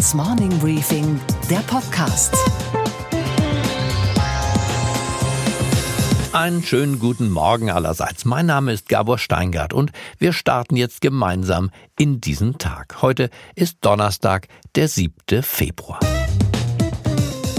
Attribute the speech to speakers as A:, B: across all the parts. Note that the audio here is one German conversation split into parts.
A: Handelsblatts Morning Briefing, der Podcast.
B: Einen schönen guten Morgen allerseits. Mein Name ist Gabor Steingart und wir starten jetzt gemeinsam in diesen Tag. Heute ist Donnerstag, der 7. Februar.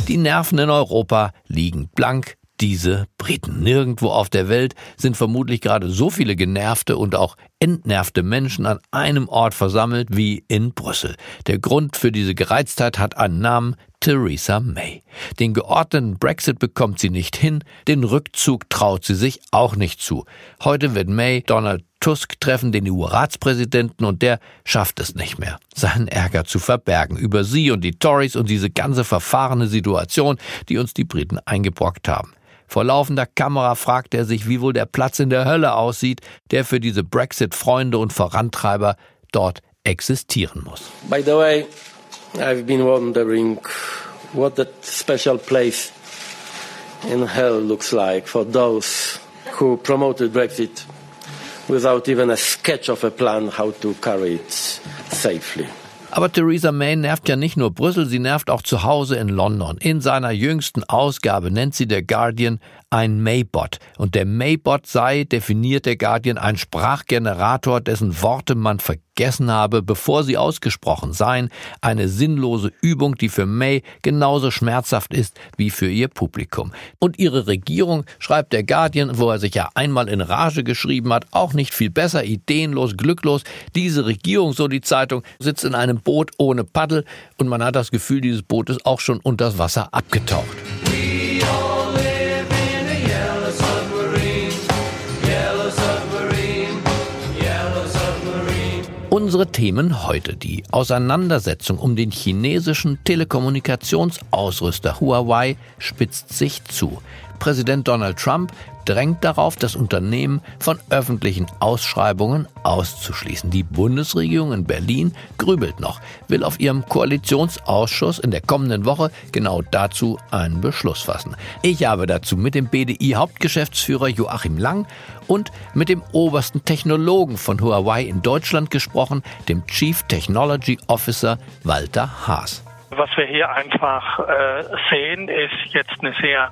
B: Die Nerven in Europa liegen blank diese Briten. Nirgendwo auf der Welt sind vermutlich gerade so viele genervte und auch entnervte Menschen an einem Ort versammelt wie in Brüssel. Der Grund für diese Gereiztheit hat einen Namen Theresa May. Den geordneten Brexit bekommt sie nicht hin, den Rückzug traut sie sich auch nicht zu. Heute wird May Donald Tusk treffen, den EU-Ratspräsidenten, und der schafft es nicht mehr, seinen Ärger zu verbergen über sie und die Tories und diese ganze verfahrene Situation, die uns die Briten eingebrockt haben. Vor laufender Kamera fragt er sich, wie wohl der Platz in der Hölle aussieht, der für diese Brexit-Freunde und Vorantreiber dort existieren muss.
C: By the way, I've been wondering what that special place in hell looks like for those who promoted Brexit without even a sketch of a plan how to carry it safely.
B: Aber Theresa May nervt ja nicht nur Brüssel, sie nervt auch zu Hause in London. In seiner jüngsten Ausgabe nennt sie der Guardian ein Maybot. Und der Maybot sei, definiert der Guardian, ein Sprachgenerator, dessen Worte man vergessen habe, bevor sie ausgesprochen seien. Eine sinnlose Übung, die für May genauso schmerzhaft ist wie für ihr Publikum. Und ihre Regierung, schreibt der Guardian, wo er sich ja einmal in Rage geschrieben hat, auch nicht viel besser, ideenlos, glücklos. Diese Regierung, so die Zeitung, sitzt in einem Boot ohne Paddel und man hat das Gefühl, dieses Boot ist auch schon unter das Wasser abgetaucht. Unsere Themen heute. Die Auseinandersetzung um den chinesischen Telekommunikationsausrüster Huawei spitzt sich zu. Präsident Donald Trump drängt darauf, das Unternehmen von öffentlichen Ausschreibungen auszuschließen. Die Bundesregierung in Berlin grübelt noch, will auf ihrem Koalitionsausschuss in der kommenden Woche genau dazu einen Beschluss fassen. Ich habe dazu mit dem BDI-Hauptgeschäftsführer Joachim Lang und mit dem obersten Technologen von Huawei in Deutschland gesprochen, dem Chief Technology Officer Walter Haas.
D: Was wir hier einfach äh, sehen, ist jetzt eine sehr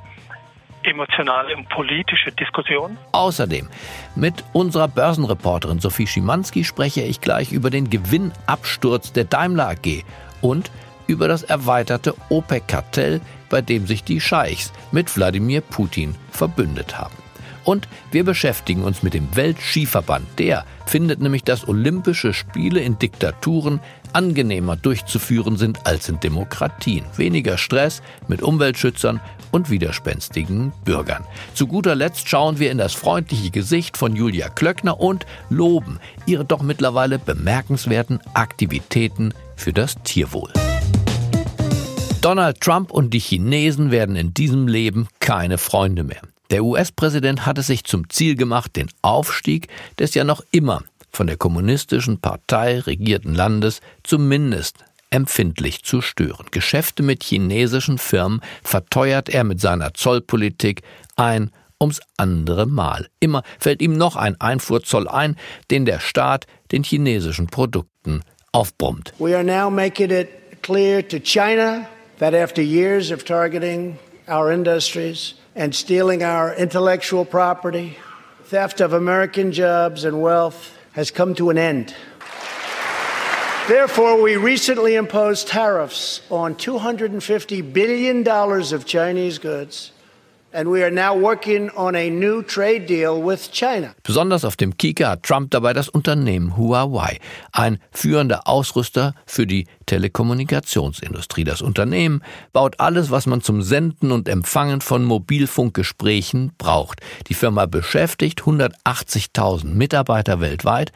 D: emotionale und politische Diskussion.
B: Außerdem mit unserer Börsenreporterin Sophie Schimanski spreche ich gleich über den Gewinnabsturz der Daimler AG und über das erweiterte OPEC-Kartell, bei dem sich die Scheichs mit Wladimir Putin verbündet haben. Und wir beschäftigen uns mit dem Weltskiverband. Der findet nämlich, dass Olympische Spiele in Diktaturen angenehmer durchzuführen sind als in Demokratien. Weniger Stress mit Umweltschützern und widerspenstigen Bürgern. Zu guter Letzt schauen wir in das freundliche Gesicht von Julia Klöckner und loben ihre doch mittlerweile bemerkenswerten Aktivitäten für das Tierwohl. Donald Trump und die Chinesen werden in diesem Leben keine Freunde mehr. Der US-Präsident hat es sich zum Ziel gemacht, den Aufstieg des ja noch immer von der kommunistischen Partei regierten Landes zumindest empfindlich zu stören. Geschäfte mit chinesischen Firmen verteuert er mit seiner Zollpolitik ein ums andere Mal. Immer fällt ihm noch ein Einfuhrzoll ein, den der Staat den chinesischen Produkten aufbrummt.
E: We are now making it clear to China that after years of targeting our industries and stealing our intellectual property, theft of American jobs and wealth has come to an end. Therefore, we recently imposed tariffs on $250 billion of Chinese goods.
B: Besonders auf dem Kika hat Trump dabei das Unternehmen Huawei, ein führender Ausrüster für die Telekommunikationsindustrie. Das Unternehmen baut alles, was man zum Senden und Empfangen von Mobilfunkgesprächen braucht. Die Firma beschäftigt 180.000 Mitarbeiter weltweit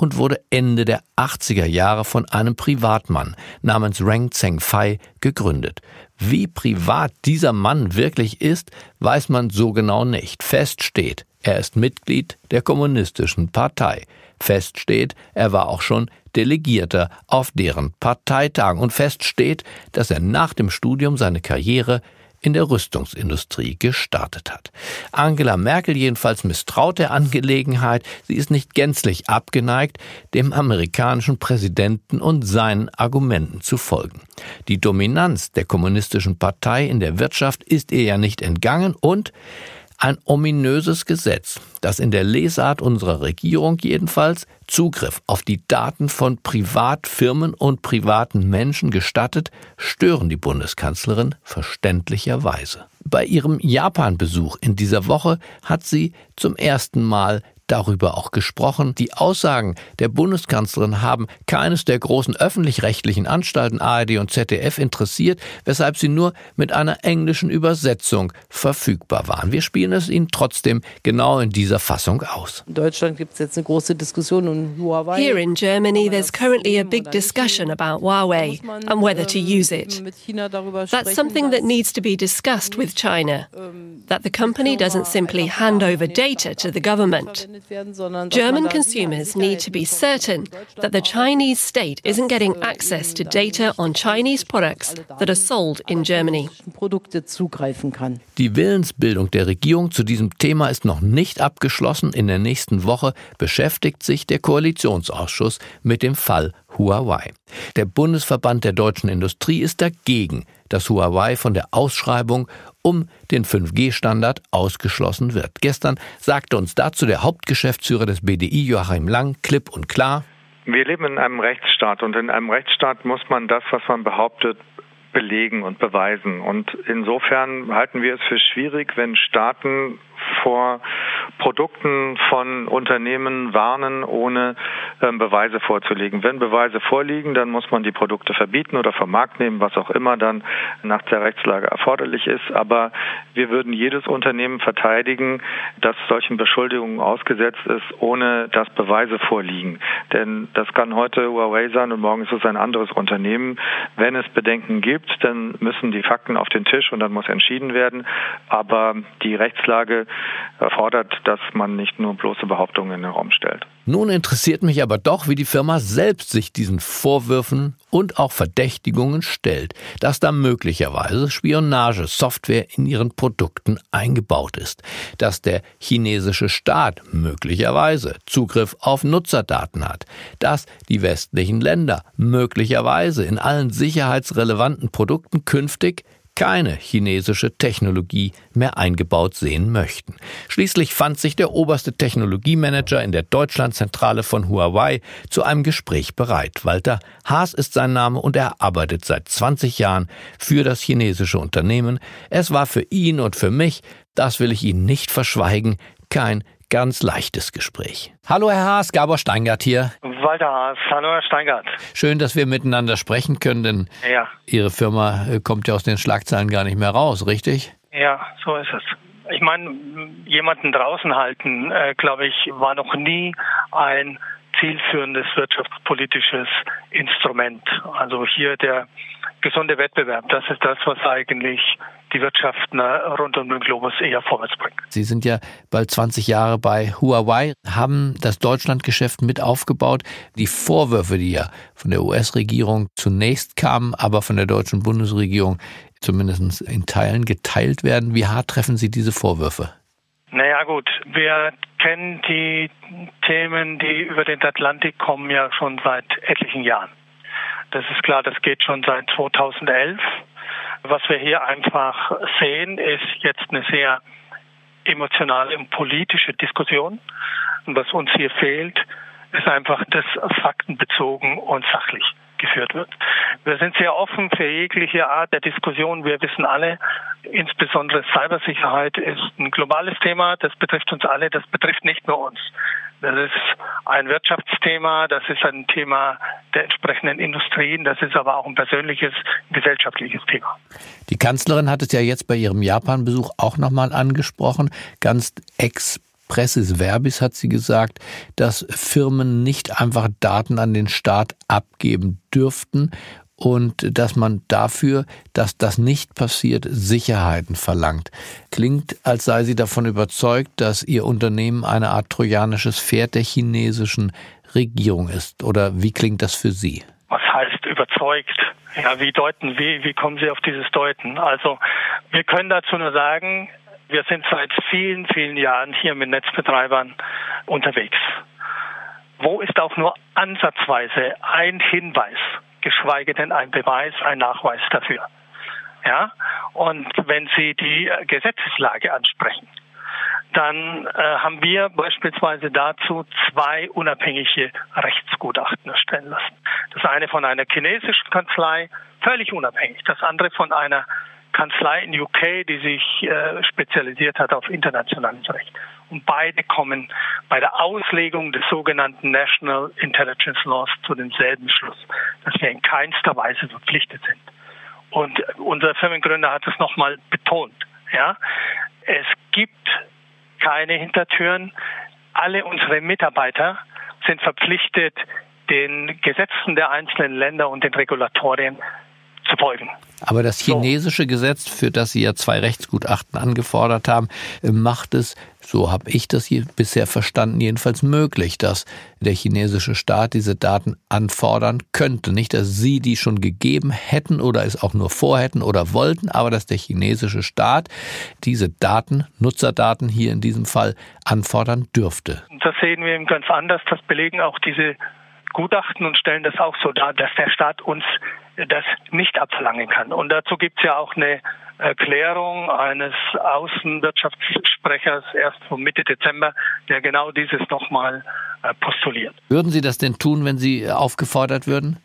B: und wurde Ende der 80er Jahre von einem Privatmann namens Reng Zhengfei gegründet. Wie privat dieser Mann wirklich ist, weiß man so genau nicht. Fest steht, er ist Mitglied der Kommunistischen Partei. Fest steht, er war auch schon Delegierter auf deren Parteitagen. Und fest steht, dass er nach dem Studium seine Karriere in der Rüstungsindustrie gestartet hat. Angela Merkel jedenfalls misstraut der Angelegenheit. Sie ist nicht gänzlich abgeneigt, dem amerikanischen Präsidenten und seinen Argumenten zu folgen. Die Dominanz der kommunistischen Partei in der Wirtschaft ist ihr ja nicht entgangen und ein ominöses Gesetz, das in der Lesart unserer Regierung jedenfalls Zugriff auf die Daten von Privatfirmen und privaten Menschen gestattet, stören die Bundeskanzlerin verständlicherweise. Bei ihrem Japan-Besuch in dieser Woche hat sie zum ersten Mal darüber auch gesprochen. Die Aussagen der Bundeskanzlerin haben keines der großen öffentlich-rechtlichen Anstalten ARD und ZDF interessiert, weshalb sie nur mit einer englischen Übersetzung verfügbar waren. Wir spielen es Ihnen trotzdem genau in dieser Fassung aus.
F: In Deutschland gibt es jetzt eine große Diskussion um Huawei.
G: Here in Germany, there's currently a big discussion about Huawei and whether to use it. That's something that needs to be discussed with China. That the company doesn't simply hand over data to the government. German consumers need to be certain that the Chinese state isn't getting access to data on Chinese products that are sold in Germany.
B: Die Willensbildung der Regierung zu diesem Thema ist noch nicht abgeschlossen. In der nächsten Woche beschäftigt sich der Koalitionsausschuss mit dem Fall Huawei. Der Bundesverband der deutschen Industrie ist dagegen, dass Huawei von der Ausschreibung um den 5G-Standard ausgeschlossen wird. Gestern sagte uns dazu der Hauptgeschäftsführer des BDI, Joachim Lang, klipp und klar.
H: Wir leben in einem Rechtsstaat und in einem Rechtsstaat muss man das, was man behauptet, belegen und beweisen. Und insofern halten wir es für schwierig, wenn Staaten vor Produkten von Unternehmen warnen, ohne ähm, Beweise vorzulegen. Wenn Beweise vorliegen, dann muss man die Produkte verbieten oder vom Markt nehmen, was auch immer dann nach der Rechtslage erforderlich ist. Aber wir würden jedes Unternehmen verteidigen, das solchen Beschuldigungen ausgesetzt ist, ohne dass Beweise vorliegen. Denn das kann heute Huawei sein und morgen ist es ein anderes Unternehmen. Wenn es Bedenken gibt, dann müssen die Fakten auf den Tisch und dann muss entschieden werden. Aber die Rechtslage erfordert, dass man nicht nur bloße Behauptungen in den Raum stellt.
B: Nun interessiert mich aber doch, wie die Firma selbst sich diesen Vorwürfen und auch Verdächtigungen stellt, dass da möglicherweise Spionagesoftware in ihren Produkten eingebaut ist, dass der chinesische Staat möglicherweise Zugriff auf Nutzerdaten hat, dass die westlichen Länder möglicherweise in allen sicherheitsrelevanten Produkten künftig keine chinesische Technologie mehr eingebaut sehen möchten. Schließlich fand sich der oberste Technologiemanager in der Deutschlandzentrale von Huawei zu einem Gespräch bereit. Walter Haas ist sein Name und er arbeitet seit 20 Jahren für das chinesische Unternehmen. Es war für ihn und für mich, das will ich Ihnen nicht verschweigen, kein ganz leichtes Gespräch. Hallo Herr Haas, Gabor Steingart hier.
D: Walter Haas, hallo Herr Steingart.
B: Schön, dass wir miteinander sprechen können, denn
D: ja.
B: Ihre Firma äh, kommt ja aus den Schlagzeilen gar nicht mehr raus, richtig?
D: Ja, so ist es. Ich meine, jemanden draußen halten, äh, glaube ich, war noch nie ein zielführendes wirtschaftspolitisches Instrument. Also hier der gesunde Wettbewerb, das ist das, was eigentlich die Wirtschaft rund um den Globus eher vorwärts bringt.
B: Sie sind ja bald 20 Jahre bei Huawei, haben das Deutschlandgeschäft mit aufgebaut. Die Vorwürfe, die ja von der US-Regierung zunächst kamen, aber von der deutschen Bundesregierung zumindest in Teilen geteilt werden. Wie hart treffen Sie diese Vorwürfe?
D: Naja gut, wir kennen die Themen, die über den Atlantik kommen, ja schon seit etlichen Jahren. Das ist klar, das geht schon seit 2011. Was wir hier einfach sehen, ist jetzt eine sehr emotionale und politische Diskussion. Und was uns hier fehlt, ist einfach das faktenbezogen und sachlich geführt wird. Wir sind sehr offen für jegliche Art der Diskussion. Wir wissen alle, insbesondere Cybersicherheit ist ein globales Thema. Das betrifft uns alle. Das betrifft nicht nur uns. Das ist ein Wirtschaftsthema, das ist ein Thema der entsprechenden Industrien, das ist aber auch ein persönliches, gesellschaftliches Thema.
B: Die Kanzlerin hat es ja jetzt bei ihrem Japan-Besuch auch nochmal angesprochen. Ganz expressis verbis hat sie gesagt, dass Firmen nicht einfach Daten an den Staat abgeben dürften und dass man dafür, dass das nicht passiert, Sicherheiten verlangt. Klingt, als sei sie davon überzeugt, dass ihr Unternehmen eine Art trojanisches Pferd der chinesischen Regierung ist. Oder wie klingt das für Sie?
D: Was heißt überzeugt? Ja, wie deuten, wie, wie kommen Sie auf dieses Deuten? Also, wir können dazu nur sagen, wir sind seit vielen, vielen Jahren hier mit Netzbetreibern unterwegs. Wo ist auch nur ansatzweise ein Hinweis, geschweige denn ein Beweis, ein Nachweis dafür? Ja, und wenn Sie die Gesetzeslage ansprechen, dann äh, haben wir beispielsweise dazu zwei unabhängige Rechtsgutachten erstellen lassen. Das eine von einer chinesischen Kanzlei, völlig unabhängig. Das andere von einer Kanzlei in UK, die sich äh, spezialisiert hat auf internationales Recht. Und beide kommen bei der Auslegung des sogenannten National Intelligence Laws zu demselben Schluss, dass wir in keinster Weise verpflichtet sind. Und unser Firmengründer hat es nochmal betont. Ja, es gibt keine Hintertüren. Alle unsere Mitarbeiter sind verpflichtet, den Gesetzen der einzelnen Länder und den Regulatorien zu folgen.
B: Aber das chinesische so. Gesetz, für das Sie ja zwei Rechtsgutachten angefordert haben, macht es, so habe ich das hier bisher verstanden, jedenfalls möglich, dass der chinesische Staat diese Daten anfordern könnte. Nicht, dass Sie die schon gegeben hätten oder es auch nur vorhätten oder wollten, aber dass der chinesische Staat diese Daten, Nutzerdaten hier in diesem Fall, anfordern dürfte.
D: Das sehen wir eben ganz anders. Das belegen auch diese Gutachten und stellen das auch so dar, dass der Staat uns das nicht abverlangen kann. Und dazu gibt es ja auch eine Erklärung eines Außenwirtschaftssprechers erst von Mitte Dezember, der genau dieses nochmal äh, postuliert.
B: Würden Sie das denn tun, wenn Sie aufgefordert würden?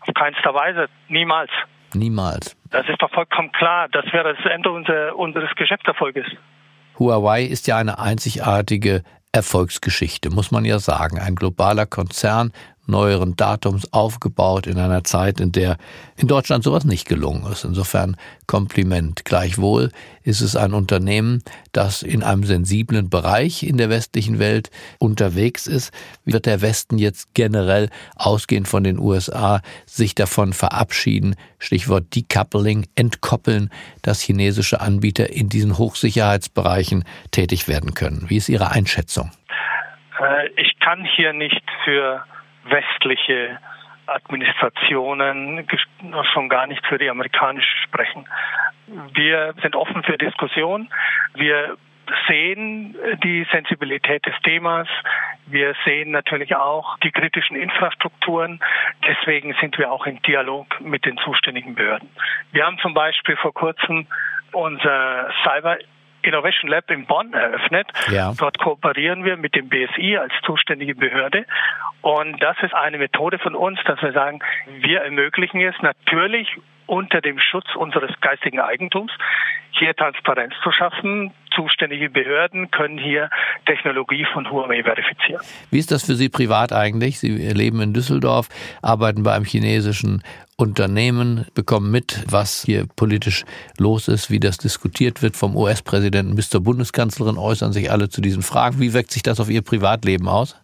D: Auf keinster Weise, niemals.
B: Niemals.
D: Das ist doch vollkommen klar. Das wäre das Ende unser, unseres Geschäftserfolges.
B: Huawei ist ja eine einzigartige Erfolgsgeschichte, muss man ja sagen. Ein globaler Konzern neueren Datums aufgebaut in einer Zeit, in der in Deutschland sowas nicht gelungen ist. Insofern Kompliment. Gleichwohl ist es ein Unternehmen, das in einem sensiblen Bereich in der westlichen Welt unterwegs ist. Wie wird der Westen jetzt generell ausgehend von den USA sich davon verabschieden? Stichwort Decoupling, entkoppeln, dass chinesische Anbieter in diesen Hochsicherheitsbereichen tätig werden können. Wie ist Ihre Einschätzung?
D: Äh, ich kann hier nicht für westliche Administrationen, schon gar nicht für die amerikanische sprechen. Wir sind offen für Diskussion. Wir sehen die Sensibilität des Themas. Wir sehen natürlich auch die kritischen Infrastrukturen. Deswegen sind wir auch im Dialog mit den zuständigen Behörden. Wir haben zum Beispiel vor kurzem unser Cyber Innovation Lab in Bonn eröffnet. Ja. Dort kooperieren wir mit dem BSI als zuständige Behörde. Und das ist eine Methode von uns, dass wir sagen, wir ermöglichen es natürlich unter dem Schutz unseres geistigen Eigentums, hier Transparenz zu schaffen. Zuständige Behörden können hier Technologie von Huawei verifizieren.
B: Wie ist das für Sie privat eigentlich? Sie leben in Düsseldorf, arbeiten bei einem chinesischen Unternehmen, bekommen mit, was hier politisch los ist, wie das diskutiert wird vom US-Präsidenten bis zur Bundeskanzlerin, äußern sich alle zu diesen Fragen. Wie wirkt sich das auf Ihr Privatleben aus?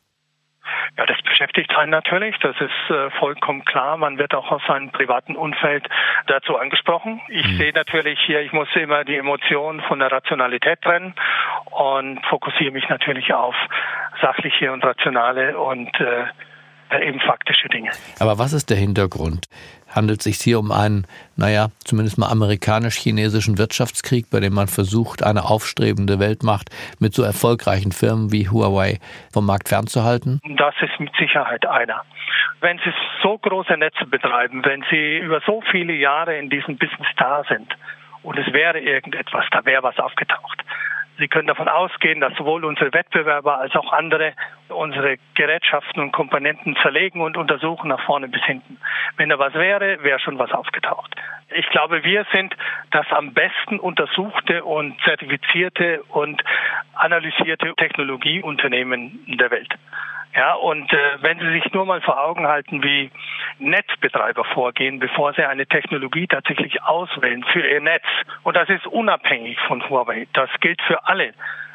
D: Ja, das beschäftigt einen natürlich. Das ist äh, vollkommen klar. Man wird auch aus seinem privaten Umfeld dazu angesprochen. Ich mhm. sehe natürlich hier, ich muss immer die Emotionen von der Rationalität trennen und fokussiere mich natürlich auf sachliche und rationale und äh, eben faktische Dinge.
B: Aber was ist der Hintergrund? Handelt es sich hier um einen, naja, zumindest mal amerikanisch-chinesischen Wirtschaftskrieg, bei dem man versucht, eine aufstrebende Weltmacht mit so erfolgreichen Firmen wie Huawei vom Markt fernzuhalten?
D: Das ist mit Sicherheit einer. Wenn Sie so große Netze betreiben, wenn Sie über so viele Jahre in diesem Business da sind und es wäre irgendetwas, da wäre was aufgetaucht, Sie können davon ausgehen, dass sowohl unsere Wettbewerber als auch andere unsere Gerätschaften und Komponenten zerlegen und untersuchen nach vorne bis hinten. Wenn da was wäre, wäre schon was aufgetaucht. Ich glaube, wir sind das am besten untersuchte und zertifizierte und analysierte Technologieunternehmen der Welt. Ja, und äh, wenn Sie sich nur mal vor Augen halten, wie Netzbetreiber vorgehen, bevor sie eine Technologie tatsächlich auswählen für ihr Netz, und das ist unabhängig von Huawei, das gilt für alle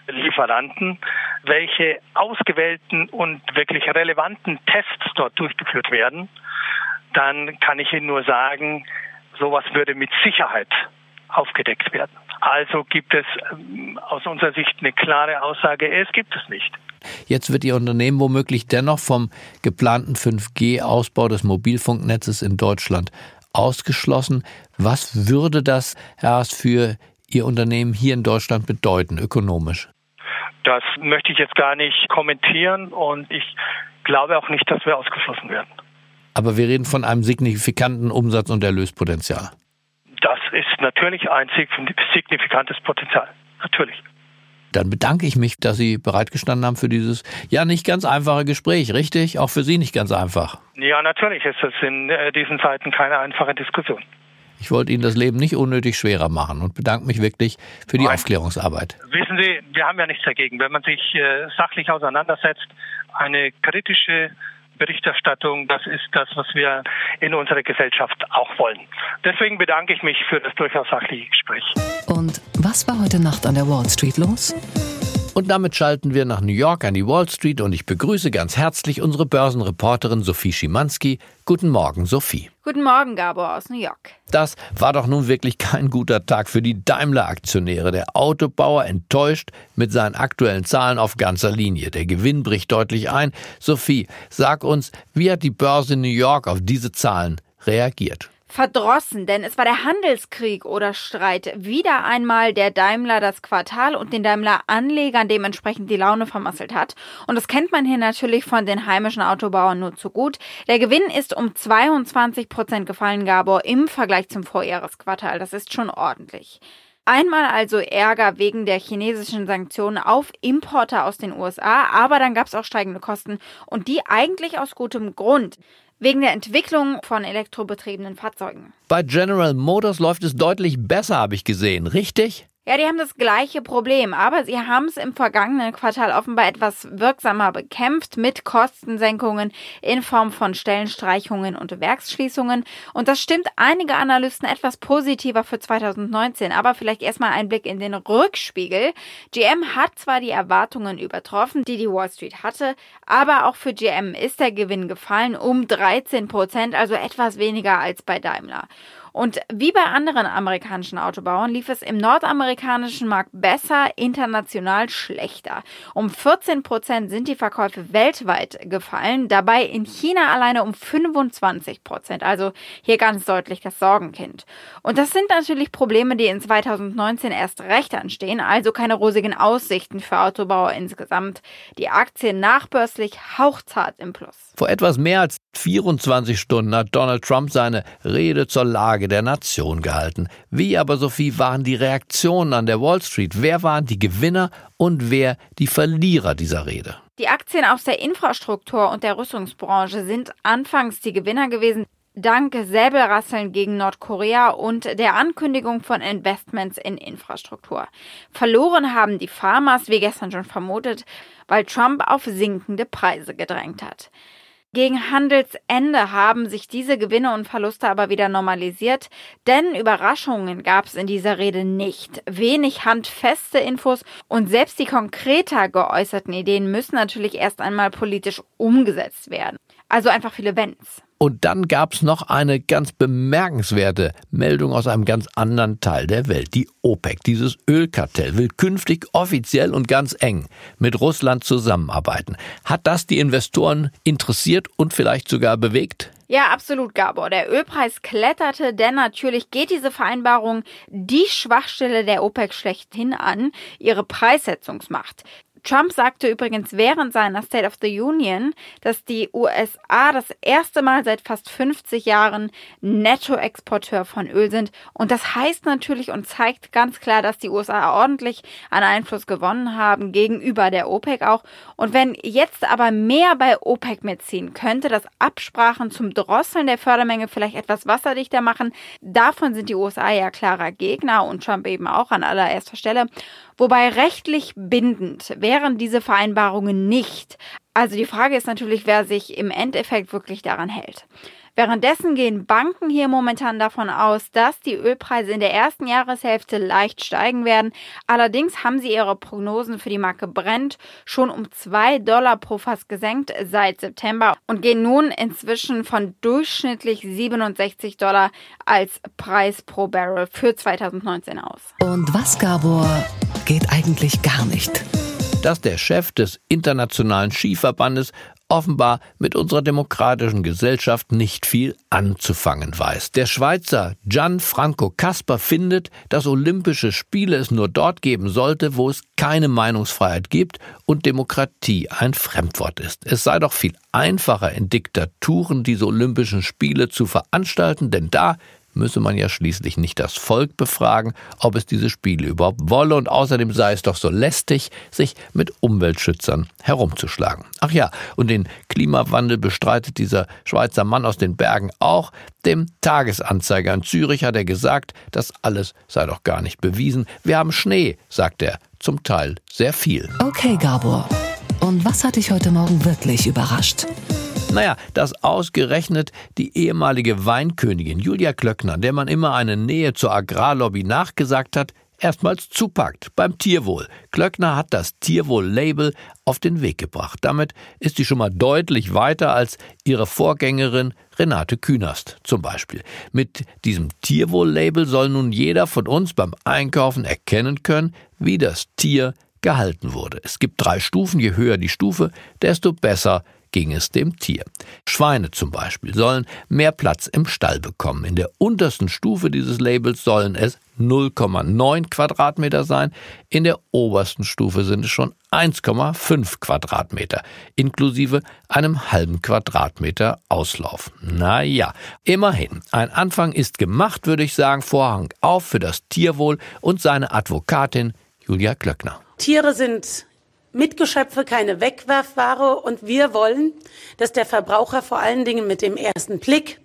D: Lieferanten, welche ausgewählten und wirklich relevanten Tests dort durchgeführt werden, dann kann ich Ihnen nur sagen, sowas würde mit Sicherheit aufgedeckt werden. Also gibt es ähm, aus unserer Sicht eine klare Aussage, es gibt es nicht.
B: Jetzt wird Ihr Unternehmen womöglich dennoch vom geplanten 5G-Ausbau des Mobilfunknetzes in Deutschland ausgeschlossen. Was würde das, Herr Haas, für Ihr Unternehmen hier in Deutschland bedeuten, ökonomisch?
D: Das möchte ich jetzt gar nicht kommentieren und ich glaube auch nicht, dass wir ausgeschlossen werden.
B: Aber wir reden von einem signifikanten Umsatz- und Erlöspotenzial.
D: Das ist natürlich ein signifikantes Potenzial. Natürlich.
B: Dann bedanke ich mich, dass Sie bereitgestanden haben für dieses ja nicht ganz einfache Gespräch, richtig? Auch für Sie nicht ganz einfach.
D: Ja, natürlich ist es in äh, diesen Zeiten keine einfache Diskussion.
B: Ich wollte Ihnen das Leben nicht unnötig schwerer machen und bedanke mich wirklich für die Nein. Aufklärungsarbeit.
D: Wissen Sie, wir haben ja nichts dagegen, wenn man sich äh, sachlich auseinandersetzt, eine kritische Berichterstattung, das ist das, was wir in unserer Gesellschaft auch wollen. Deswegen bedanke ich mich für das durchaus sachliche Gespräch.
A: Und was war heute Nacht an der Wall Street los?
B: Und damit schalten wir nach New York an die Wall Street und ich begrüße ganz herzlich unsere Börsenreporterin Sophie Schimanski. Guten Morgen, Sophie.
I: Guten Morgen, Gabor aus New York.
B: Das war doch nun wirklich kein guter Tag für die Daimler-Aktionäre. Der Autobauer enttäuscht mit seinen aktuellen Zahlen auf ganzer Linie. Der Gewinn bricht deutlich ein. Sophie, sag uns, wie hat die Börse in New York auf diese Zahlen reagiert?
I: Verdrossen, denn es war der Handelskrieg oder Streit wieder einmal, der Daimler das Quartal und den Daimler-Anlegern dementsprechend die Laune vermasselt hat. Und das kennt man hier natürlich von den heimischen Autobauern nur zu gut. Der Gewinn ist um 22 Prozent gefallen, Gabor, im Vergleich zum Vorjahresquartal. Das ist schon ordentlich. Einmal also Ärger wegen der chinesischen Sanktionen auf Importer aus den USA, aber dann gab es auch steigende Kosten und die eigentlich aus gutem Grund wegen der Entwicklung von elektrobetriebenen Fahrzeugen.
B: Bei General Motors läuft es deutlich besser, habe ich gesehen, richtig?
I: Ja, die haben das gleiche Problem, aber sie haben es im vergangenen Quartal offenbar etwas wirksamer bekämpft mit Kostensenkungen in Form von Stellenstreichungen und Werksschließungen. Und das stimmt einige Analysten etwas positiver für 2019. Aber vielleicht erstmal ein Blick in den Rückspiegel. GM hat zwar die Erwartungen übertroffen, die die Wall Street hatte, aber auch für GM ist der Gewinn gefallen um 13 Prozent, also etwas weniger als bei Daimler. Und wie bei anderen amerikanischen Autobauern lief es im nordamerikanischen Markt besser, international schlechter. Um 14 Prozent sind die Verkäufe weltweit gefallen, dabei in China alleine um 25 Prozent. Also hier ganz deutlich das Sorgenkind. Und das sind natürlich Probleme, die in 2019 erst recht anstehen, also keine rosigen Aussichten für Autobauer insgesamt. Die Aktien nachbörslich hauchzart im Plus.
B: Vor etwas mehr als 24 Stunden hat Donald Trump seine Rede zur Lage der Nation gehalten. Wie aber, Sophie, waren die Reaktionen an der Wall Street? Wer waren die Gewinner und wer die Verlierer dieser Rede?
I: Die Aktien aus der Infrastruktur und der Rüstungsbranche sind anfangs die Gewinner gewesen. Dank Säbelrasseln gegen Nordkorea und der Ankündigung von Investments in Infrastruktur. Verloren haben die Farmers, wie gestern schon vermutet, weil Trump auf sinkende Preise gedrängt hat. Gegen Handelsende haben sich diese Gewinne und Verluste aber wieder normalisiert, denn Überraschungen gab es in dieser Rede nicht. Wenig handfeste Infos und selbst die konkreter geäußerten Ideen müssen natürlich erst einmal politisch umgesetzt werden. Also einfach viele Wenns.
B: Und dann gab es noch eine ganz bemerkenswerte Meldung aus einem ganz anderen Teil der Welt. Die OPEC, dieses Ölkartell, will künftig offiziell und ganz eng mit Russland zusammenarbeiten. Hat das die Investoren interessiert und vielleicht sogar bewegt?
I: Ja, absolut, Gabor. Der Ölpreis kletterte, denn natürlich geht diese Vereinbarung die Schwachstelle der OPEC schlechthin an, ihre Preissetzungsmacht. Trump sagte übrigens während seiner State of the Union, dass die USA das erste Mal seit fast 50 Jahren Nettoexporteur von Öl sind. Und das heißt natürlich und zeigt ganz klar, dass die USA ordentlich an Einfluss gewonnen haben gegenüber der OPEC auch. Und wenn jetzt aber mehr bei OPEC mitziehen, könnte das Absprachen zum Drosseln der Fördermenge vielleicht etwas wasserdichter machen. Davon sind die USA ja klarer Gegner und Trump eben auch an allererster Stelle. Wobei rechtlich bindend wären diese Vereinbarungen nicht. Also die Frage ist natürlich, wer sich im Endeffekt wirklich daran hält. Währenddessen gehen Banken hier momentan davon aus, dass die Ölpreise in der ersten Jahreshälfte leicht steigen werden. Allerdings haben sie ihre Prognosen für die Marke Brent schon um 2 Dollar pro Fass gesenkt seit September und gehen nun inzwischen von durchschnittlich 67 Dollar als Preis pro Barrel für 2019 aus.
A: Und was, Gabor, geht eigentlich gar nicht?
B: dass der Chef des Internationalen Skiverbandes offenbar mit unserer demokratischen Gesellschaft nicht viel anzufangen weiß. Der Schweizer Gianfranco Kasper findet, dass Olympische Spiele es nur dort geben sollte, wo es keine Meinungsfreiheit gibt und Demokratie ein Fremdwort ist. Es sei doch viel einfacher, in Diktaturen diese Olympischen Spiele zu veranstalten, denn da müsse man ja schließlich nicht das Volk befragen, ob es diese Spiele überhaupt wolle, und außerdem sei es doch so lästig, sich mit Umweltschützern herumzuschlagen. Ach ja, und den Klimawandel bestreitet dieser Schweizer Mann aus den Bergen auch. Dem Tagesanzeiger in Zürich hat er gesagt, das alles sei doch gar nicht bewiesen. Wir haben Schnee, sagt er, zum Teil sehr viel.
A: Okay, Gabor. Und was hat dich heute Morgen wirklich überrascht?
B: Naja, dass ausgerechnet die ehemalige Weinkönigin Julia Klöckner, der man immer eine Nähe zur Agrarlobby nachgesagt hat, erstmals zupackt beim Tierwohl. Klöckner hat das Tierwohl-Label auf den Weg gebracht. Damit ist sie schon mal deutlich weiter als ihre Vorgängerin Renate Künast zum Beispiel. Mit diesem Tierwohl-Label soll nun jeder von uns beim Einkaufen erkennen können, wie das Tier gehalten wurde. Es gibt drei Stufen. Je höher die Stufe, desto besser ging es dem Tier. Schweine zum Beispiel sollen mehr Platz im Stall bekommen. In der untersten Stufe dieses Labels sollen es 0,9 Quadratmeter sein, in der obersten Stufe sind es schon 1,5 Quadratmeter, inklusive einem halben Quadratmeter Auslauf. Naja, immerhin, ein Anfang ist gemacht, würde ich sagen, Vorhang auf für das Tierwohl und seine Advokatin Julia Klöckner.
J: Tiere sind Mitgeschöpfe keine Wegwerfware und wir wollen, dass der Verbraucher vor allen Dingen mit dem ersten Blick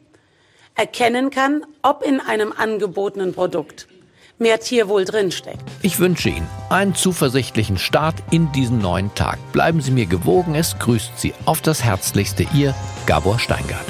J: erkennen kann, ob in einem angebotenen Produkt mehr Tierwohl drinsteckt.
B: Ich wünsche Ihnen einen zuversichtlichen Start in diesen neuen Tag. Bleiben Sie mir gewogen, es grüßt Sie auf das Herzlichste Ihr Gabor Steingart.